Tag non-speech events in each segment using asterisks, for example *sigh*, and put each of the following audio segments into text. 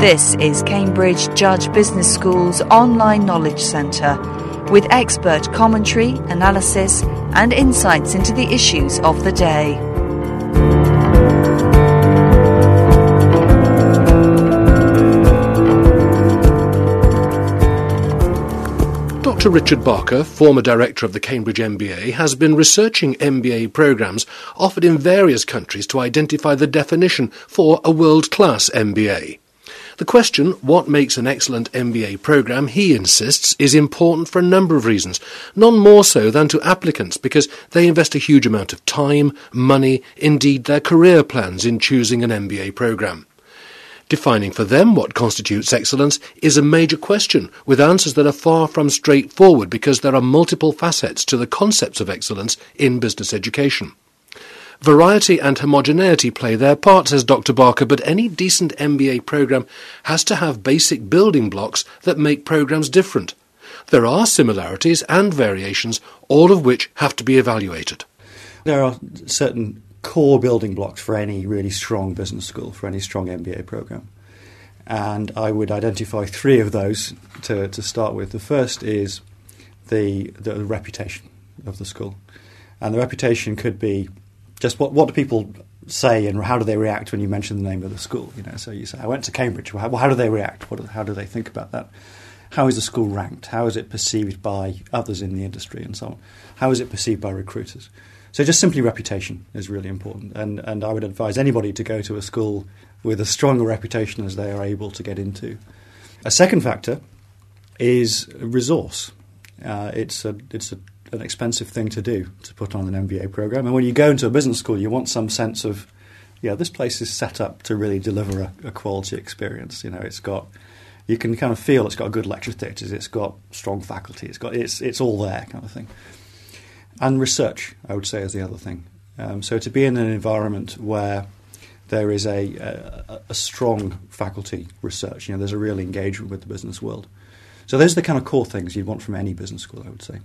This is Cambridge Judge Business School's online knowledge centre with expert commentary, analysis, and insights into the issues of the day. Dr. Richard Barker, former director of the Cambridge MBA, has been researching MBA programs offered in various countries to identify the definition for a world class MBA. The question, what makes an excellent MBA program, he insists, is important for a number of reasons, none more so than to applicants because they invest a huge amount of time, money, indeed their career plans in choosing an MBA program. Defining for them what constitutes excellence is a major question, with answers that are far from straightforward because there are multiple facets to the concepts of excellence in business education. Variety and homogeneity play their part, says Dr. Barker, but any decent MBA program has to have basic building blocks that make programs different. There are similarities and variations, all of which have to be evaluated. There are certain core building blocks for any really strong business school, for any strong MBA program. And I would identify three of those to, to start with. The first is the, the reputation of the school. And the reputation could be just what, what do people say and how do they react when you mention the name of the school? You know, so you say, I went to Cambridge. Well, how, how do they react? What, how do they think about that? How is the school ranked? How is it perceived by others in the industry and so on? How is it perceived by recruiters? So just simply reputation is really important, and and I would advise anybody to go to a school with as strong a reputation as they are able to get into. A second factor is resource. Uh, it's a it's a, an expensive thing to do to put on an MBA program, and when you go into a business school, you want some sense of yeah, this place is set up to really deliver a, a quality experience. You know, it's got you can kind of feel it's got a good lecture theatres, it's got strong faculty, it's got it's it's all there kind of thing and research, I would say, is the other thing. Um, so to be in an environment where there is a, a, a, strong faculty research, you know, there's a real engagement with the business world. So those are the kind of core things you'd want from any business school, I would say.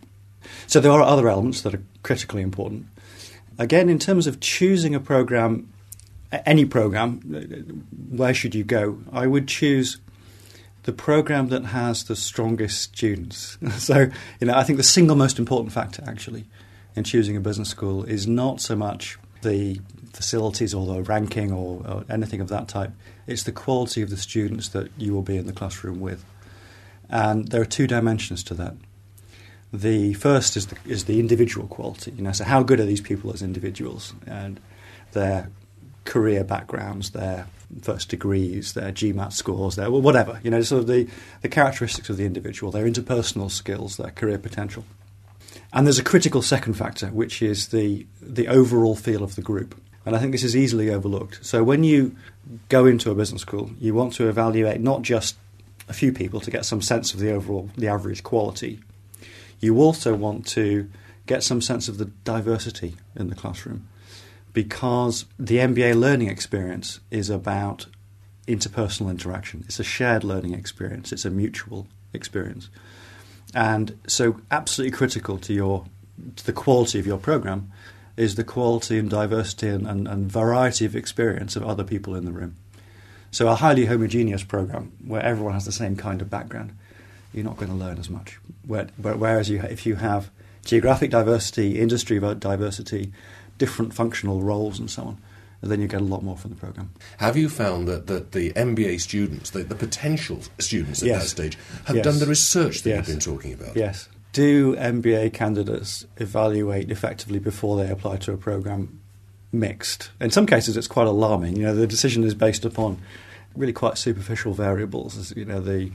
So there are other elements that are critically important. Again, in terms of choosing a program, any program, where should you go? I would choose the program that has the strongest students. *laughs* so, you know, I think the single most important factor actually in choosing a business school is not so much the facilities or the ranking or, or, anything of that type. It's the quality of the students that you will be in the classroom with. And there are two dimensions to that. The first is the, is the individual quality. You know, so how good are these people as individuals and their career backgrounds, their first degrees, their GMAT scores, their whatever. You know, sort of the, the characteristics of the individual, their interpersonal skills, their career potential. And there's a critical second factor, which is the, the overall feel of the group. And I think this is easily overlooked. So when you go into a business school, you want to evaluate not just a few people to get some sense of the overall, the average quality. You also want to get some sense of the diversity in the classroom because the MBA learning experience is about interpersonal interaction. It's a shared learning experience, it's a mutual experience. And so, absolutely critical to your to the quality of your program is the quality and diversity and, and, and variety of experience of other people in the room. So, a highly homogeneous program where everyone has the same kind of background, you're not going to learn as much. Whereas, you, if you have geographic diversity, industry diversity, different functional roles, and so on, then you get a lot more from the program. Have you found that, that the MBA students, the, the potential students at yes. that stage, have yes. done the research that yes. you've been talking about? Yes. Do MBA candidates evaluate effectively before they apply to a program mixed? In some cases, it's quite alarming. You know, the decision is based upon really quite superficial variables. You know, the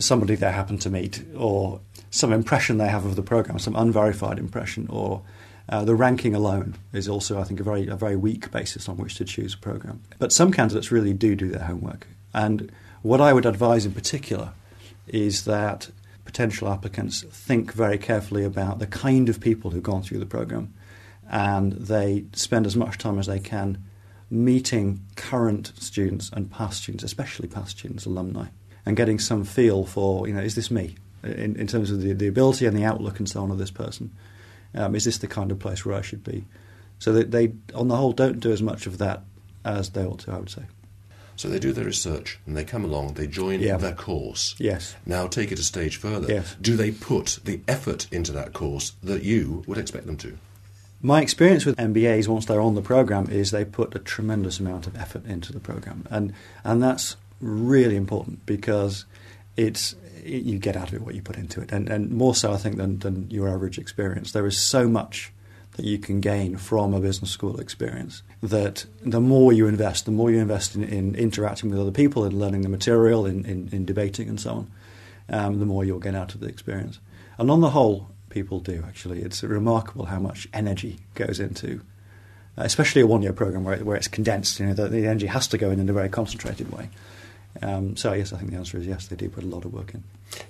somebody they happen to meet, or some impression they have of the program, some unverified impression, or uh, the ranking alone is also, I think, a very, a very weak basis on which to choose a program. But some candidates really do do their homework. And what I would advise in particular is that potential applicants think very carefully about the kind of people who've gone through the program and they spend as much time as they can meeting current students and past students, especially past students, alumni, and getting some feel for, you know, is this me? In, in terms of the, the ability and the outlook and so on of this person. Um, is this the kind of place where I should be? So that they, on the whole, don't do as much of that as they ought to, I would say. So they do their research and they come along, they join Yeah. their course. Yes. Now take it a stage further. Yes. Do they put the effort into that course that you would expect them to? My experience with MBAs once they're on the program is they put a tremendous amount of effort into the program, and and that's really important because it's it, you get out of it what you put into it, and, and more so I think than, than your average experience. There is so much that you can gain from a business school experience that the more you invest, the more you invest in, in interacting with other people, in learning the material, in, in, in debating and so on, um, the more you'll get out of the experience. And on the whole, people do actually. It's remarkable how much energy goes into, especially a one-year program where, where it's condensed. You know, the, the energy has to go in in a very concentrated way. Um, so yes, I think the answer is yes. They do put a lot of work in.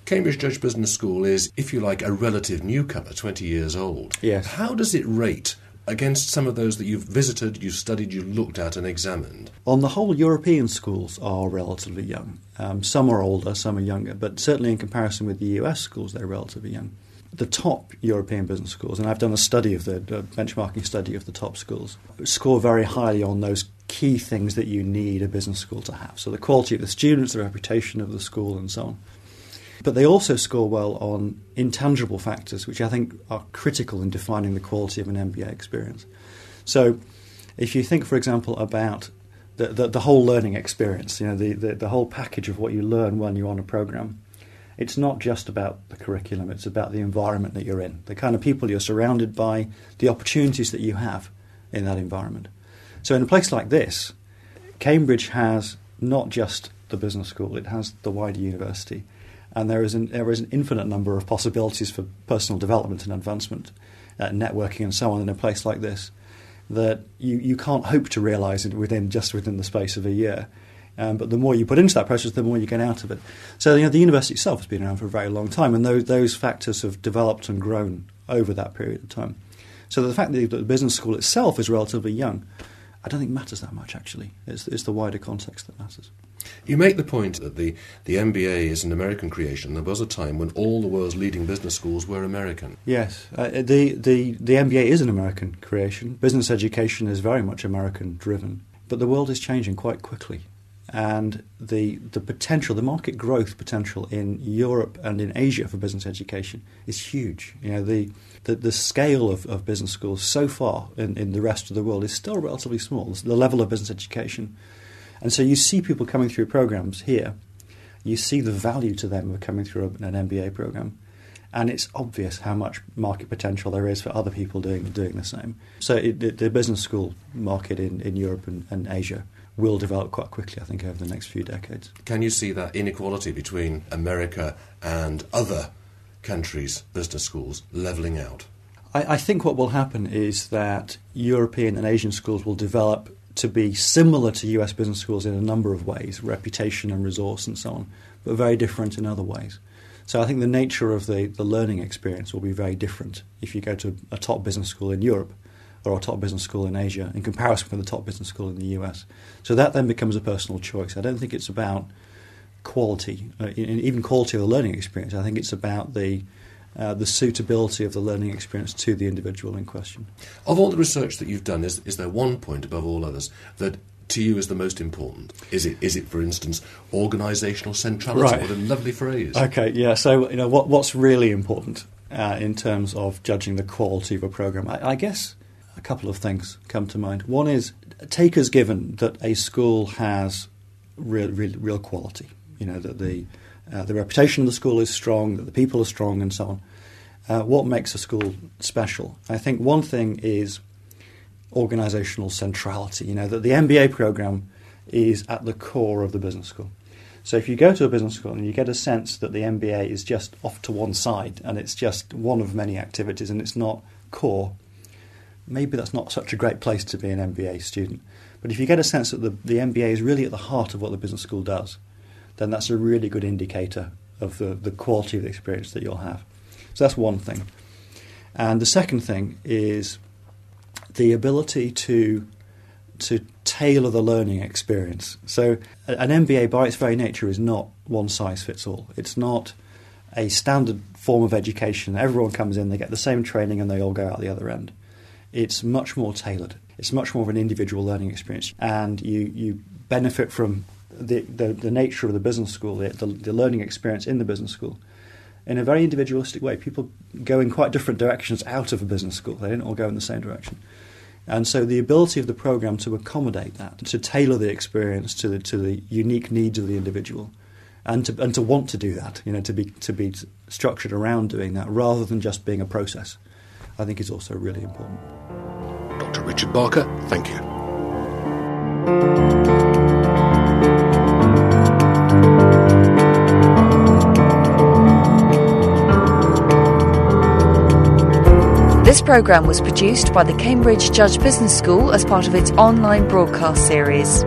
Cambridge Judge Business School is, if you like, a relative newcomer, 20 years old. Yes. How does it rate against some of those that you've visited, you've studied, you've looked at and examined? On the whole, European schools are relatively young. Um, some are older, some are younger, but certainly in comparison with the US schools, they're relatively young. The top European business schools, and I've done a study of the, the benchmarking study of the top schools, score very highly on those key things that you need a business school to have. So the quality of the students, the reputation of the school, and so on. But they also score well on intangible factors, which I think are critical in defining the quality of an MBA experience. So, if you think, for example, about the, the, the whole learning experience, you know, the, the, the whole package of what you learn when you're on a program, it's not just about the curriculum, it's about the environment that you're in, the kind of people you're surrounded by, the opportunities that you have in that environment. So, in a place like this, Cambridge has not just the business school, it has the wider university. And there is, an, there is an infinite number of possibilities for personal development and advancement, uh, networking, and so on in a place like this that you, you can't hope to realise it within just within the space of a year. Um, but the more you put into that process, the more you get out of it. So you know, the university itself has been around for a very long time, and those, those factors have developed and grown over that period of time. So the fact that the business school itself is relatively young, I don't think matters that much. Actually, it's, it's the wider context that matters. You make the point that the, the MBA is an American creation. There was a time when all the world's leading business schools were American. Yes, uh, the, the, the MBA is an American creation. Business education is very much American driven. But the world is changing quite quickly. And the, the potential, the market growth potential in Europe and in Asia for business education is huge. You know, the, the, the scale of, of business schools so far in, in the rest of the world is still relatively small. The level of business education and so you see people coming through programs here, you see the value to them of coming through an MBA program, and it's obvious how much market potential there is for other people doing doing the same. So it, the, the business school market in, in Europe and, and Asia will develop quite quickly, I think, over the next few decades. Can you see that inequality between America and other countries' business schools levelling out? I, I think what will happen is that European and Asian schools will develop to be similar to US business schools in a number of ways, reputation and resource and so on, but very different in other ways. So I think the nature of the, the learning experience will be very different if you go to a top business school in Europe or a top business school in Asia in comparison with the top business school in the US. So that then becomes a personal choice. I don't think it's about quality, uh, even quality of the learning experience. I think it's about the uh, the suitability of the learning experience to the individual in question. Of all the research that you've done, is, is there one point above all others that to you is the most important? Is it, is it for instance, organisational centrality? Right. What a lovely phrase. Okay, yeah. So you know what, what's really important uh, in terms of judging the quality of a program? I, I guess a couple of things come to mind. One is take as given that a school has real, real, real quality. You know that the uh, the reputation of the school is strong, that the people are strong, and so on. Uh, what makes a school special? I think one thing is organisational centrality. You know that the MBA program is at the core of the business school. So if you go to a business school and you get a sense that the MBA is just off to one side and it's just one of many activities and it's not core, maybe that's not such a great place to be an MBA student. But if you get a sense that the, the MBA is really at the heart of what the business school does, then that's a really good indicator of the, the quality of the experience that you'll have. So that's one thing. And the second thing is the ability to to tailor the learning experience. So an MBA by its very nature is not one size fits all. It's not a standard form of education. Everyone comes in, they get the same training and they all go out the other end. It's much more tailored. It's much more of an individual learning experience, and you, you benefit from the, the, the nature of the business school, the, the, the learning experience in the business school in a very individualistic way. People go in quite different directions out of a business school. They don't all go in the same direction. And so the ability of the program to accommodate that, to tailor the experience to the, to the unique needs of the individual, and to, and to want to do that, you know, to be, to be structured around doing that rather than just being a process, I think is also really important. Dr. Richard Barker, thank you. This programme was produced by the Cambridge Judge Business School as part of its online broadcast series.